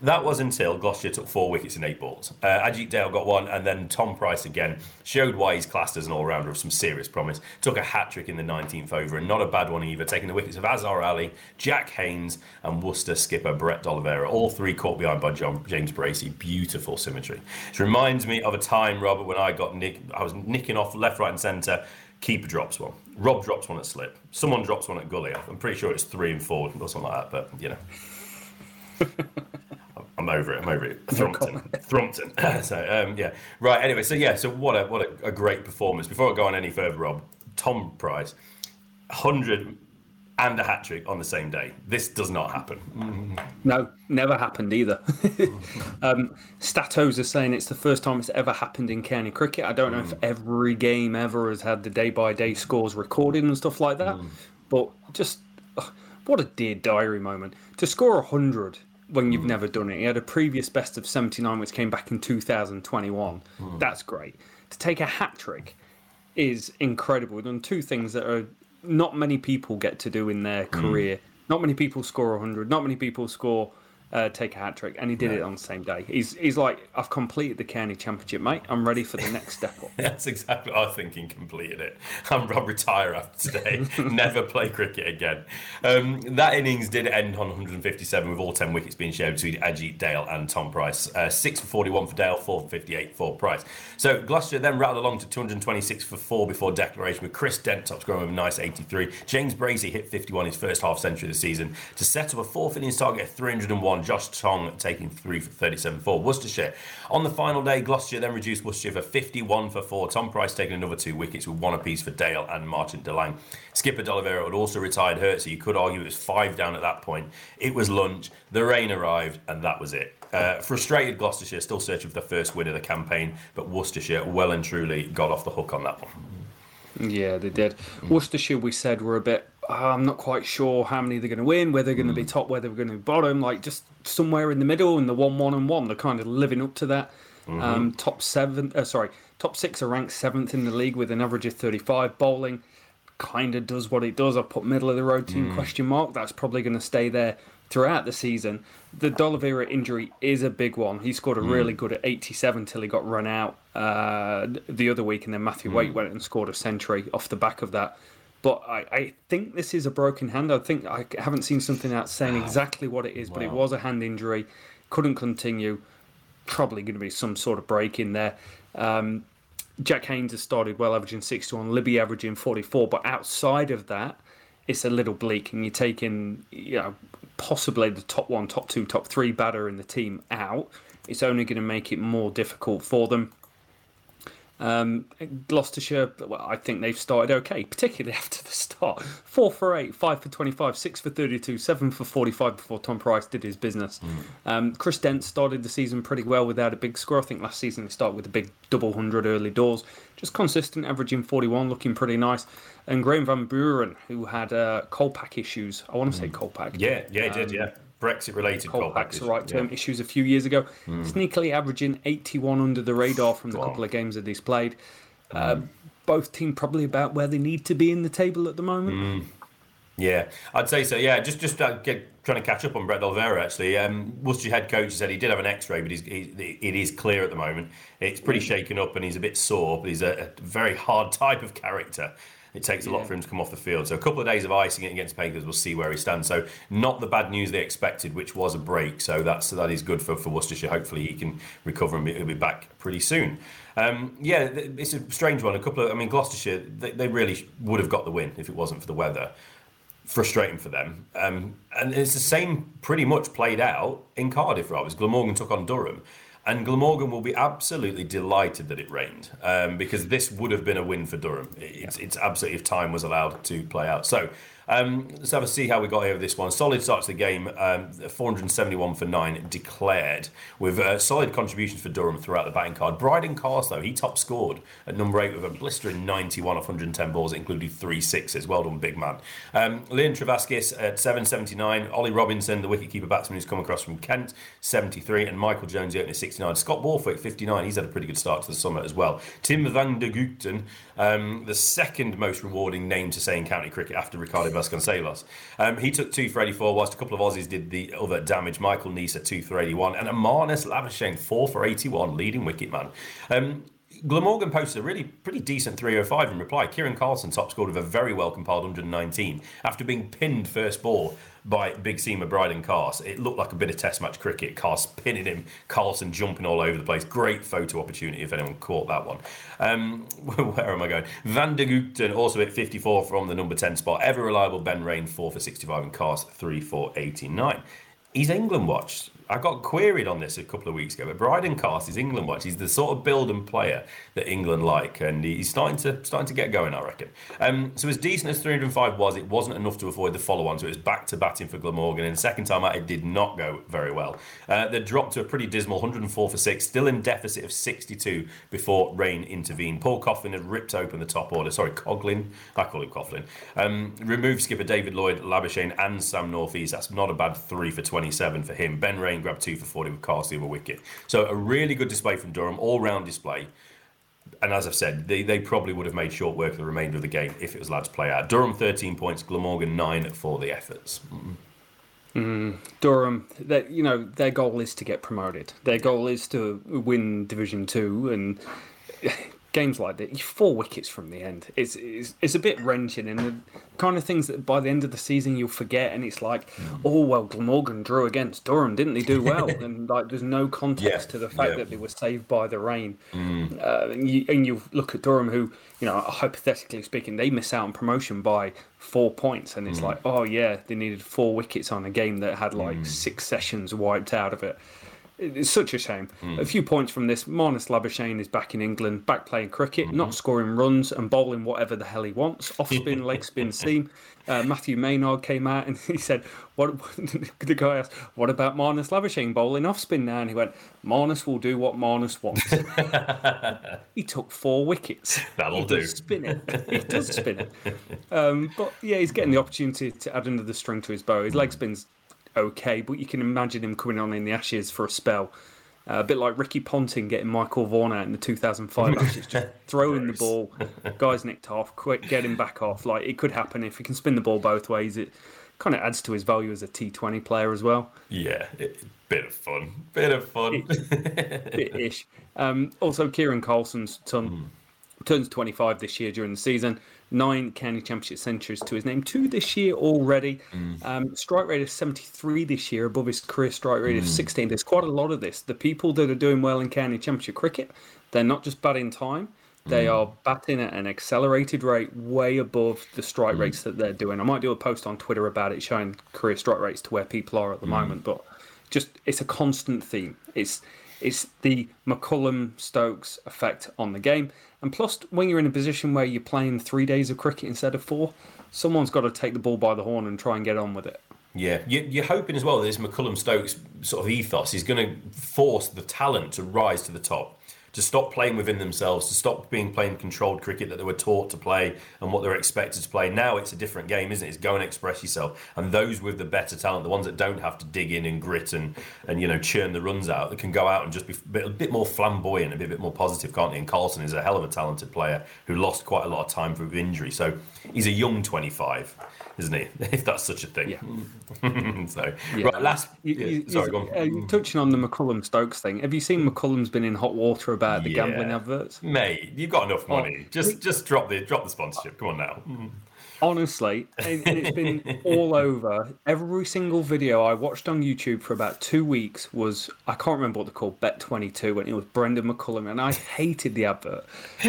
That was until Gloucester took four wickets in eight balls. Uh, Ajeet Dale got one, and then Tom Price again showed why he's classed as an all rounder of some serious promise. Took a hat trick in the 19th over, and not a bad one either, taking the wickets of Azhar Ali, Jack Haynes, and Worcester skipper Brett D'Oliveira. All three caught behind by John, James Bracey. Beautiful symmetry. It reminds me of a time, Robert, when I got nick, I was nicking off left, right, and centre. Keeper drops one. Rob drops one at slip. Someone drops one at gully. I'm pretty sure it's three and four or something like that, but you know. I'm over it. I'm over it. Thrumpton. Thrompton. so um, yeah. Right. Anyway. So yeah. So what a what a, a great performance. Before I go on any further, Rob, Tom Price, hundred and a hat trick on the same day. This does not happen. No, never happened either. um, Statos are saying it's the first time it's ever happened in county cricket. I don't know if every game ever has had the day by day scores recorded and stuff like that, but just what a dear diary moment to score 100 when you've hmm. never done it. He had a previous best of 79, which came back in 2021. Hmm. That's great. To take a hat trick is incredible. We've done two things that are not many people get to do in their hmm. career. Not many people score 100. Not many people score uh, take a hat trick, and he did it on the same day. He's he's like, I've completed the county championship, mate. I'm ready for the next step up. That's exactly what I was thinking. Completed it. I'm I'll retire after today. Never play cricket again. Um, that innings did end on 157, with all 10 wickets being shared between Ajeet Dale and Tom Price. Uh, six for 41 for Dale, four for 58 for Price. So Gloucester then rattled along to 226 for four before declaration, with Chris Dent top scoring with a nice 83. James Bracey hit 51 his first half century of the season to set up a fourth innings target of 301. Josh Tong taking three for 37 for Worcestershire. On the final day, Gloucestershire then reduced Worcestershire for 51 for four. Tom Price taking another two wickets with one apiece for Dale and Marchant de Lange. Skipper D'Oliveira had also retired hurt, so you could argue it was five down at that point. It was lunch, the rain arrived, and that was it. Uh, frustrated Gloucestershire still searching for the first win of the campaign, but Worcestershire well and truly got off the hook on that one. Yeah, they did. Worcestershire, we said, were a bit. I'm not quite sure how many they're going to win, whether they're going to be top, whether they're going to be bottom, like just somewhere in the middle, and the one, one, and one. They're kind of living up to that. Um, top seven, uh, sorry, top six are ranked seventh in the league with an average of 35. Bowling kind of does what it does. I put middle of the road team question mark. That's probably going to stay there throughout the season. The D'Oliveira injury is a big one. He scored a really good at 87 till he got run out uh, the other week, and then Matthew Waite went and scored a century off the back of that. But I, I think this is a broken hand. I think I haven't seen something out saying exactly what it is, but it was a hand injury. Couldn't continue. Probably going to be some sort of break in there. Um, Jack Haynes has started well, averaging 61. Libby averaging 44. But outside of that, it's a little bleak, and you're taking, you know, possibly the top one, top two, top three batter in the team out. It's only going to make it more difficult for them. Um, Gloucestershire, well, I think they've started okay, particularly after the start. Four for eight, five for 25, six for 32, seven for 45 before Tom Price did his business. Um, Chris Dent started the season pretty well without a big score. I think last season they started with a big double hundred early doors. Just consistent, averaging 41, looking pretty nice. And Graeme van Buuren, who had uh, Kolpak issues. I want to say Kolpak. Yeah, yeah, he did, Um, yeah. Brexit related Kolpak's package. the right term Yeah. issues a few years ago. Mm. Sneakily averaging 81 under the radar from the couple of games that he's played. Uh, both team probably about where they need to be in the table at the moment. Mm. Yeah, I'd say so. Yeah, just just uh, get, trying to catch up on Brett D'Oliveira actually. Um, Worcestershire head coach said he did have an X-ray, but he's, he, it is clear at the moment. It's pretty shaken up and he's a bit sore, but he's a, a very hard type of character. It takes a lot Yeah. for him to come off the field. So a couple of days of icing it against Pagans, we'll see where he stands. So not the bad news they expected, which was a break. So that's that is good for, for Worcestershire. Hopefully he can recover and be, he'll be back pretty soon. Um, yeah, it's a strange one. A couple of, I mean, Gloucestershire, they, they really would have got the win if it wasn't for the weather frustrating for them. Um, and it's the same pretty much played out in Cardiff, Rob, as Glamorgan took on Durham. And Glamorgan will be absolutely delighted that it rained um, because this would have been a win for Durham. It's, it's absolutely if time was allowed to play out. So um, let's have a see how we got here with this one. Solid start to the game, um, 471 for nine declared, with uh, solid contributions for Durham throughout the batting card. Brydon Carse, though, he top scored at number eight with a blistering 91 off 110 balls, including three sixes. Well done, big man. Um, Liam Trevaskis at 779. Ollie Robinson, the wicketkeeper batsman who's come across from Kent, 73. And Michael Jones, the opener, 69. Scott Borthwick, 59. He's had a pretty good start to the summer as well. Timm van der Gugten, um, the second most rewarding name to say in county cricket after Ricardo Vasconcelos. Um, he took two for 84, whilst a couple of Aussies did the other damage. Michael Neser, two for 81. And Marnus Labuschagne, four for 81, leading wicket man. Um, Glamorgan posted a really pretty decent 305 in reply. Kiran Carlson top scored with a very well compiled 119 after being pinned first ball by Big Seamer Brydon Carse. It looked like a bit of test match cricket. Carse pinning him, Carlson jumping all over the place. Great photo opportunity if anyone caught that one. Um, where am I going? Van der Gugten also at 54 from the number 10 spot. Ever reliable Ben Raine 4 for 65 and Carse 3 for 89. He's England watched. I got queried on this a couple of weeks ago, but Brydon Carse is England watch. He's the sort of build and player that England like, and he's starting to starting to get going, I reckon. Um, so as decent as 305 was, it wasn't enough to avoid the follow-on. So it was back to batting for Glamorgan, and the second time out, it did not go very well. Uh, they dropped to a pretty dismal 104 for six, still in deficit of 62 before rain intervened. Paul Coughlin had ripped open the top order. Sorry, Coglin. I call him Coughlin. Um, removed skipper David Lloyd, Labuschagne, and Sam Northeast. That's not a bad three for 27 for him. Ben Raine grabbed two for 40 with the other wicket. So a really good display from Durham, all round display. And as I've said, they, they probably would have made short work of the remainder of the game if it was allowed to play out. Durham 13 points, Glamorgan 9 for the efforts. Mm, Durham, that you know, their goal is to get promoted. Their goal is to win Division Two, and games like that, four wickets from the end. It's, it's it's a bit wrenching, and the kind of things that by the end of the season you'll forget, and it's like, Mm. oh well, Glamorgan drew against Durham, didn't they do well? and like, there's no context Yeah, to the fact yeah. that they were saved by the rain. Mm. Uh, and, you, and you look at Durham, who you know, hypothetically speaking, they miss out on promotion by four points, and it's Mm. like, oh yeah, they needed four wickets on a game that had like Mm. six sessions wiped out of it. It's such a shame. Mm. A few points from this. Marnus Labuschagne is back in England, back playing cricket, Mm-hmm. not scoring runs and bowling whatever the hell he wants. Off spin, leg spin, seam. Uh, Matthew Maynard came out and he said, "What?" The guy asked, "What about Marnus Labuschagne bowling off spin now?" And he went, "Marnus will do what Marnus wants." he took four wickets. That'll he do. Does spin it. He does spin it. Um, but yeah, he's getting the opportunity to add another string to his bow. His leg spin's okay, but you can imagine him coming on in the Ashes for a spell. Uh, a bit like Ricky Ponting getting Michael Vaughan out in the 2005 Ashes, just throwing the ball, guys nicked off, quick, get him back off. Like it could happen if he can spin the ball both ways. It kind of adds to his value as a T20 player as well. Yeah, it, bit of fun. Bit of fun. bit ish. Um, also, Kiran Carlson's son turns 25 this year during the season. Nine county championship centuries to his name. Two this year already. Um, strike rate of 73 this year, above his career strike rate of 16. There's quite a lot of this. The people that are doing well in county championship cricket, they're not just batting time. They Mm. are batting at an accelerated rate way above the strike Mm. rates that they're doing. I might do a post on Twitter about it showing career strike rates to where people are at the Mm. moment, but just it's a constant theme. It's it's the McCullum Stokes effect on the game, and plus when you're in a position where you're playing three days of cricket instead of four, someone's got to take the ball by the horn and try and get on with it. Yeah, you, you're hoping as well that this McCullum Stokes sort of ethos is going to force the talent to rise to the top, to stop playing within themselves, to stop being playing controlled cricket that they were taught to play and what they're expected to play. Now it's a different game, isn't it? It's go and express yourself. And those with the better talent, the ones that don't have to dig in and grit and, and you know churn the runs out, that can go out and just be a bit, a bit more flamboyant, a bit, a bit more positive, can't he? And Carlson is a hell of a talented player who lost quite a lot of time through injury. So he's a young 25, isn't he? If that's such a thing. so Yeah. right, last. You- yeah, you- sorry, go on. uh, touching on the McCullum Stokes thing, have you seen McCullum's been in hot water about the gambling adverts? Mate, you've got enough Oh, money. just just drop the drop the sponsorship. Come on now. Mm-hmm. Honestly, and, and it's been all over. Every single video I watched on YouTube for about two weeks was I can't remember what they're called, Bet Twenty Two, and it was Brendon McCullum, and I hated the advert.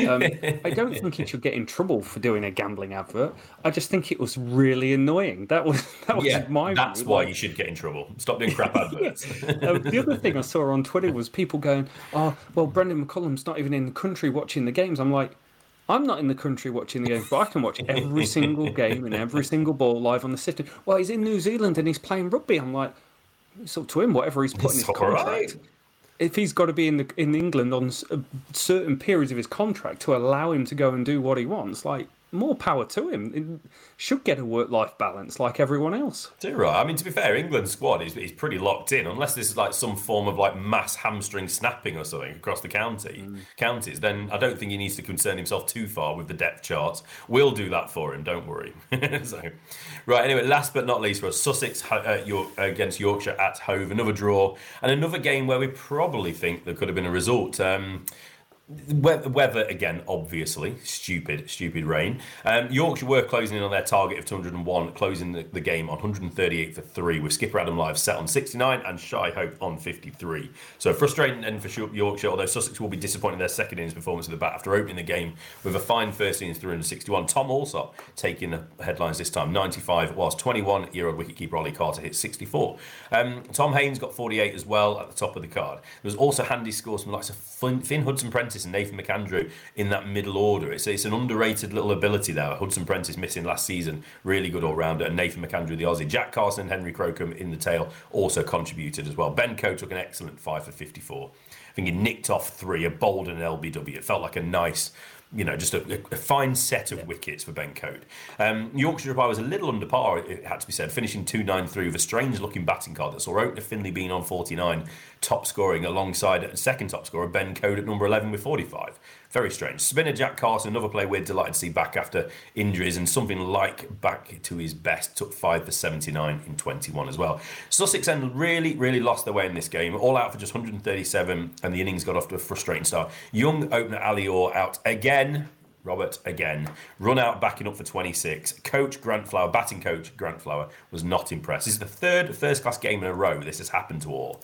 Um, I don't think he should get in trouble for doing a gambling advert. I just think it was really annoying. That was that was Yeah, my. that's view. why Like, you should get in trouble. Stop doing crap adverts. uh, the other thing I saw on Twitter was people going, "Oh, well, Brendon McCullum's not even in the country watching the games." I'm like, I'm not in the country watching the games, but I can watch every single game and every single ball live on the system. Well, he's in New Zealand and he's playing rugby. I'm like, it's up to him. Whatever he's putting in his contract. right. If he's got to be in the in England on uh, certain periods of his contract to allow him to go and do what he wants, like more power to him. He should get a work life balance like everyone else. Do right. I mean, to be fair, England's squad is, is pretty locked in, unless this is like some form of like mass hamstring snapping or something across the county counties. Then I don't think he needs to concern himself too far with the depth charts. We'll do that for him. Don't worry. so, right. Anyway, last but not least, was Sussex uh, York, against Yorkshire at Hove. Another draw and another game where we probably think there could have been a result. Um, Weather again, obviously, stupid, stupid rain. Um, Yorkshire were closing in on their target of 201, closing the, the, game on 138 for three, with skipper Adam Lyth set on 69 and Shai Hope on 53. So frustrating end for Yorkshire, although Sussex will be disappointed in their second innings performance of the bat after opening the game with a fine first innings 361. Tom Alsop taking the headlines this time, 95, whilst 21 year old wicketkeeper Ollie Carter hit 64. Um, Tom Haines got 48 as well at the top of the card. There was also handy scores from likes of Fynn Hudson Prentice and Nathan McAndrew in that middle order. It's, it's an underrated little ability there. Hudson Prentice missing last season, really good all rounder, and Nathan McAndrew, the Aussie. Jack Carson and Henry Crocombe in the tail also contributed as well. Ben Coad took an excellent 5 for 54. I think he nicked off three, a bold and an LBW. It felt like a nice you know, just a, a, fine set of wickets for Ben Coad. Um, Yorkshire Reply was a little under par, it had to be said, finishing 2 9 3 with a strange looking batting card that saw opener Finlay Bean on 49, top scoring alongside second top scorer Ben Coad at number 11 with 45. Very strange. Spinner Jack Carson, another player we're delighted to see back after injuries and something like back to his best. Took 5 for 79 in 21 as well. Sussex end really, really lost their way in this game. All out for just 137 and the innings got off to a frustrating start. Young opener Ali Orr out again. Robert again. Run out backing up for 26. Coach Grant Flower, batting coach Grant Flower, was not impressed. This is the third first class game in a row this has happened to Orr.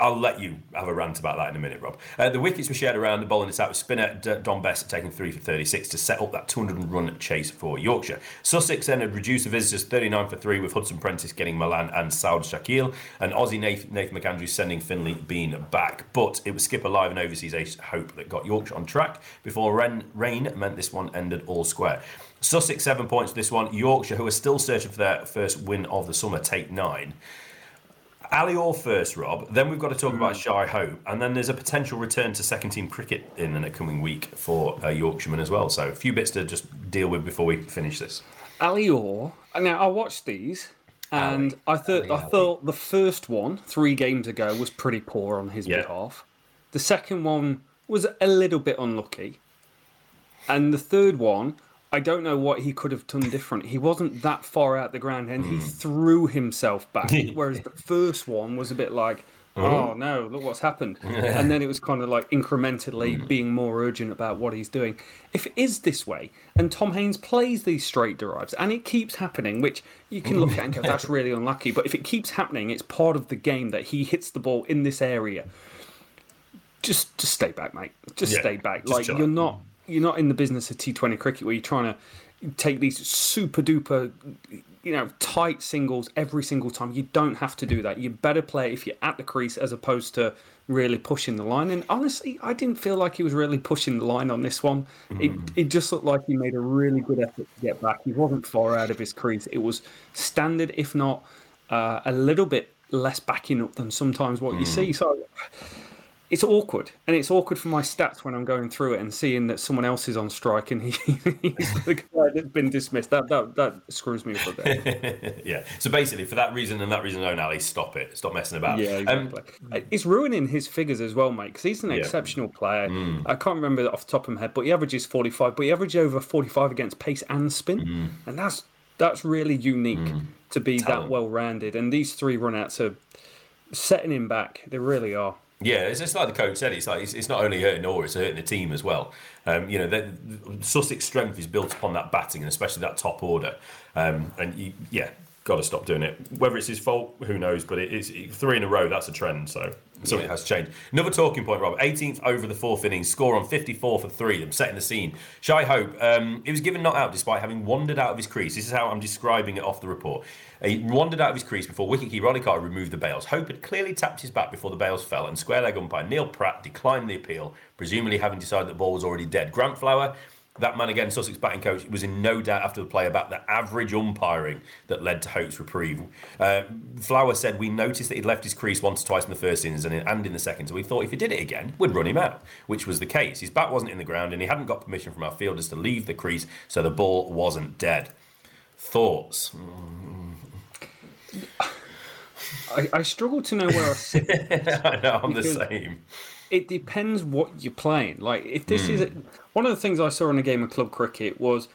I'll let you have a rant about that in a minute, Rob. Uh, the wickets were shared around, the bowling out with spinner Dom Bess taking three for 36 to set up that 200 run chase for Yorkshire. Sussex then had reduced the visitors 39 for three with Hudson Prentice getting Malan and Saud Shakeel, and Aussie Nathan, Nathan McAndrew sending Finlay Bean back. But it was skipper Lyth and overseas ace Hope that got Yorkshire on track before rain, rain meant this one ended all square. Sussex seven points this one. Yorkshire, who are still searching for their first win of the summer, take nine. Ali Orr first, Rob. Then we've got to talk mm. about Shai Hope, and then there's a potential return to second team cricket in the coming week for uh, Yorkshireman as well. So a few bits to just deal with before we finish this. Ali Orr. Now I watched these, and Ali, I thought Ali, I thought the first one three games ago was pretty poor on his yeah. behalf. The second one was a little bit unlucky, and the third one I don't know what he could have done different. He wasn't that far out the ground and he hmm. threw himself back. Whereas the first one was a bit like, oh, oh no, look what's happened. and then it was kind of like incrementally hmm. being more urgent about what he's doing. If it is this way, and Tom Haines plays these straight drives and it keeps happening, which you can look at and go, that's really unlucky. But if it keeps happening, it's part of the game that he hits the ball in this area. Just, just stay back, mate. Just yeah, stay back. Just like you're not you're not in the business of T20 cricket where you're trying to take these super duper, you know, tight singles every single time. You don't have to do that. You better play if you're at the crease as opposed to really pushing the line. And honestly, I didn't feel like he was really pushing the line on this one. Mm. It it just looked like he made a really good effort to get back. He wasn't far out of his crease. It was standard, if not uh, a little bit less backing up than sometimes what mm. you see. So it's awkward, and it's awkward for my stats when I'm going through it and seeing that someone else is on strike and he, he's the guy that's been dismissed. That that that screws me up a bit. yeah. So basically, for that reason and that reason alone, Ali, stop it. Stop messing about. Yeah, um, exactly. Um, it's ruining his figures as well, mate. Because he's an yeah. exceptional player. Mm. I can't remember off the top of my head, but he averages 45. But he averages over 45 against pace and spin, mm. and that's that's really unique mm. to be Talent. that well rounded. And these three runouts are setting him back. They really are. Yeah, it's like the coach said. It's like it's, it's not only hurting Orr, it's hurting the team as well. Um, you know, the, Sussex strength is built upon that batting and especially that top order. Um, and you, yeah, got to stop doing it. Whether it's his fault, who knows? But it is three in a row. That's a trend. So something yeah. has changed. Another talking point, Rob. 18th over the fourth innings, score on 54 for three. I'm setting the scene. Shai Hope. Um, he was given not out despite having wandered out of his crease. This is how I'm describing it off the report. He wandered out of his crease before wicketkeeper Carter removed the bails. Hope had clearly tapped his bat before the bails fell, and square leg umpire Neil Pratt declined the appeal, presumably having decided that the ball was already dead. Grant Flower that man again, Sussex batting coach, was in no doubt after the play about the average umpiring that led to Hope's reprieve. Uh, Flower said, We noticed that he'd left his crease once or twice in the first innings and in, and in the second, so we thought if he did it again, we'd run him out, which was the case. His bat wasn't in the ground and he hadn't got permission from our fielders to leave the crease, so the ball wasn't dead. Thoughts? I, I struggle to know where I sit. I know, I'm the same it depends what you're playing. Like if this mm. is a, one of the things I saw in a game of club cricket was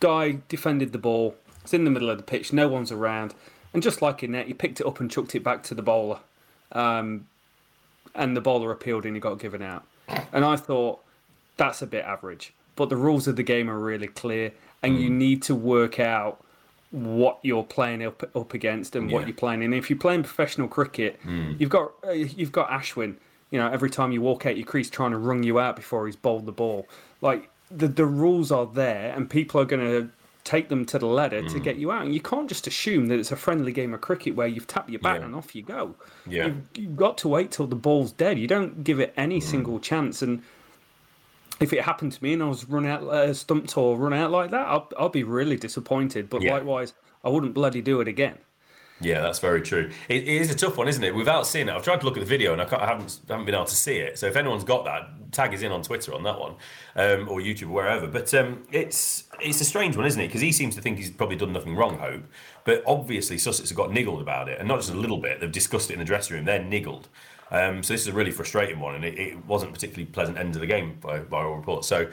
guy defended the ball, it's in the middle of the pitch, no one's around, and just like in net, he picked it up and chucked it back to the bowler, um, and the bowler appealed and he got given out. And I thought that's a bit average. But the rules of the game are really clear, and Mm. you need to work out what you're playing up up against and what you're playing. And if you're playing professional cricket, Mm. you've got uh, you've got Ashwin. You know, every time you walk out your crease, trying to rung you out before he's bowled the ball. Like the the rules are there, and people are going to take them to the ladder to Mm. get you out. And you can't just assume that it's a friendly game of cricket where you've tapped your bat Yeah. and off you go. Yeah. You've, you've got to wait till the ball's dead. You don't give it any Mm. single chance. And if it happened to me and I was run out, uh, stumped or run out like that, I'll, I'll be really disappointed. But Yeah. likewise, I wouldn't bloody do it again. Yeah, that's very true. It, it is a tough one, isn't it? Without seeing it, I've tried to look at the video and I, I haven't haven't been able to see it. So if anyone's got that, tag us in on Twitter on that one, um, or YouTube or wherever. But um, it's it's a strange one, isn't it? Because he seems to think he's probably done nothing wrong, Hope. But obviously Sussex have got niggled about it, and not just a little bit. They've discussed it in the dressing room. They're niggled. Um, so this is a really frustrating one, and it, it wasn't particularly pleasant end of the game by, by all reports. So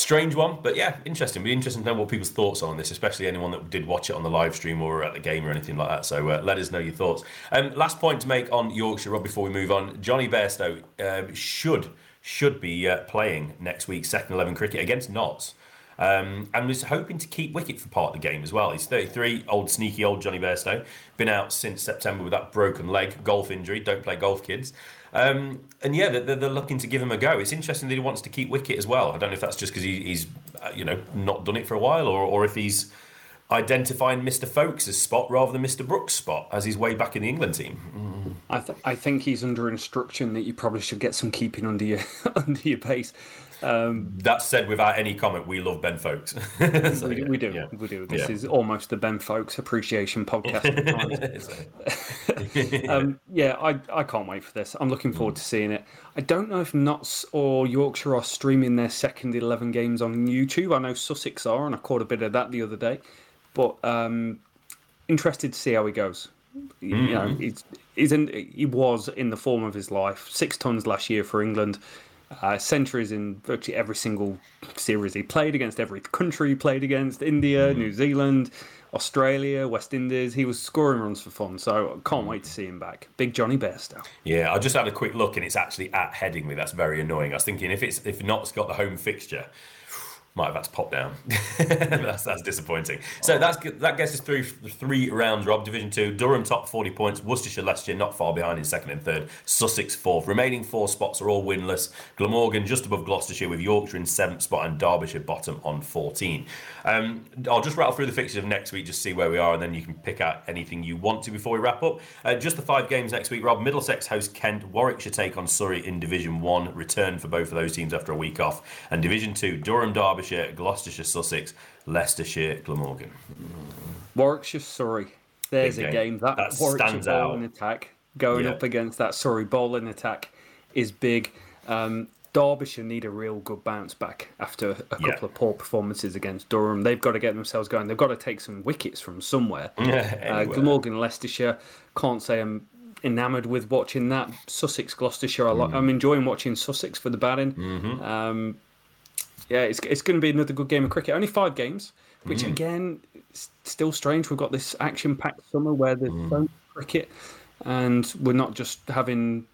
strange one, but yeah, interesting. Be interesting to know what people's thoughts are on this, especially anyone that did watch it on the live stream or at the game or anything like that. So uh, let us know your thoughts. Um, last point to make on Yorkshire, Rob, before we move on. Jonny Bairstow um, should should be uh, playing next week's second eleven cricket against Notts. Um, and was hoping to keep wicket for part of the game as well. He's 33, old sneaky old Jonny Bairstow. Been out since September with that broken leg, golf injury. Don't play golf, kids. Um, and yeah, they're, they're looking to give him a go. It's interesting that he wants to keep wicket as well. I don't know if that's just because he, he's, uh, you know, not done it for a while, or, or if he's identifying Mr. Foakes' spot rather than Mr. Brook's spot as he's way back in the England team. I, th- I think he's under instruction that you probably should get some keeping under your under your pace. Um, That said, without any comment, we love Ben Foakes. So, we, we do, yeah. we do. This Yeah. is almost the Ben Foakes Appreciation Podcast. um, yeah, I, I can't wait for this. I'm looking forward to seeing it. I don't know if Notts or Yorkshire are streaming their second 11 games on YouTube. I know Sussex are, and I caught a bit of that the other day. But um, interested to see how he goes. You know, Mhm. he's, he's in, he was in the form of his life. Six tons last year for England. Uh, centuries in virtually every single series he played against, every country he played against India, New Zealand, Australia, West Indies. He was scoring runs for fun, so I can't wait to see him back. Big Jonny Bairstow. Yeah, I just had a quick look, and it's actually at Headingley. That's very annoying. I was thinking if it's if Notts got the home fixture, might have had to pop down. that's that's disappointing. So that's that gets us through three rounds. Rob, Division Two, Durham top forty points, Worcestershire, last year not far behind in second and third, Sussex fourth. Remaining four spots are all winless. Glamorgan just above Gloucestershire with Yorkshire in seventh spot and Derbyshire bottom on fourteen. Um, I'll just rattle through the fixtures of next week, just see where we are, and then you can pick out anything you want to before we wrap up. Uh, just the five games next week, Rob. Middlesex host Kent, Warwickshire take on Surrey in Division One. Return for both of those teams after a week off, and Division Two, Durham, Derbyshire, Gloucestershire, Sussex, Leicestershire, Glamorgan. Warwickshire, Surrey. There's Big a game. game. That, That Warwickshire stands out. bowling attack going Yeah. up against that Surrey bowling attack is big. Um, Derbyshire need a real good bounce back after a couple Yeah. of poor performances against Durham. They've got to get themselves going. They've got to take some wickets from somewhere. Yeah, uh. Glamorgan, Leicestershire. Can't say I'm enamoured with watching that. Sussex, Gloucestershire. Like, I'm enjoying watching Sussex for the batting. Mhm. Um, yeah, it's it's going to be another good game of cricket. Only five games, which Mm. again, still strange. We've got this action-packed summer where there's Mm. so much cricket, and we're not just having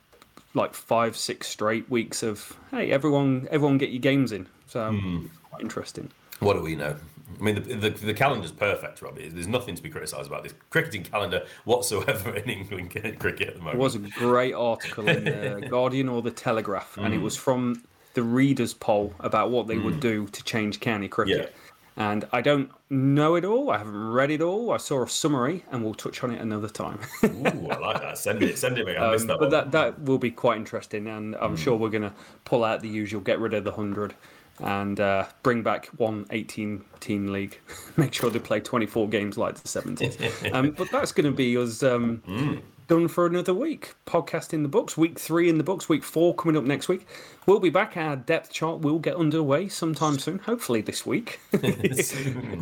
like five, six straight weeks of hey, everyone, everyone get your games in. So Mm. quite interesting. What do we know? I mean, the, the, the calendar's perfect, Robbie. There's nothing to be criticised about this cricketing calendar whatsoever in England cricket at the moment. It was a great article in the Guardian or the Telegraph, and it Mm. was from the readers' poll about what they would Mm. do to change county cricket. And I don't know it all. I haven't read it all. I saw a summary, and we'll touch on it another time. Ooh, I like that. Send it, send it me. I missed Um, that but one. that that will be quite interesting, and I'm Mm. sure we're going to pull out the usual, get rid of the hundred, and uh, bring back one 18 team league. Make sure they play 24 games like the 70s. um, but that's going to be us um, Mm. Done for another week. Podcast in the books. Week three in the books. Week four coming up next week. We'll be back. Our depth chart will get underway sometime soon. Hopefully this week.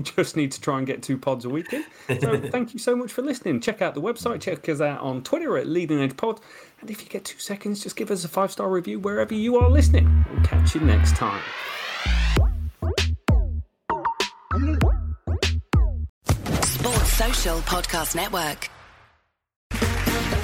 Just need to try and get two pods a week in. So thank you so much for listening. Check out the website. Check us out on Twitter at Leading Edge Pod. And if you get two seconds, just give us a five star review wherever you are listening. We'll catch you next time. Sports Social Podcast Network.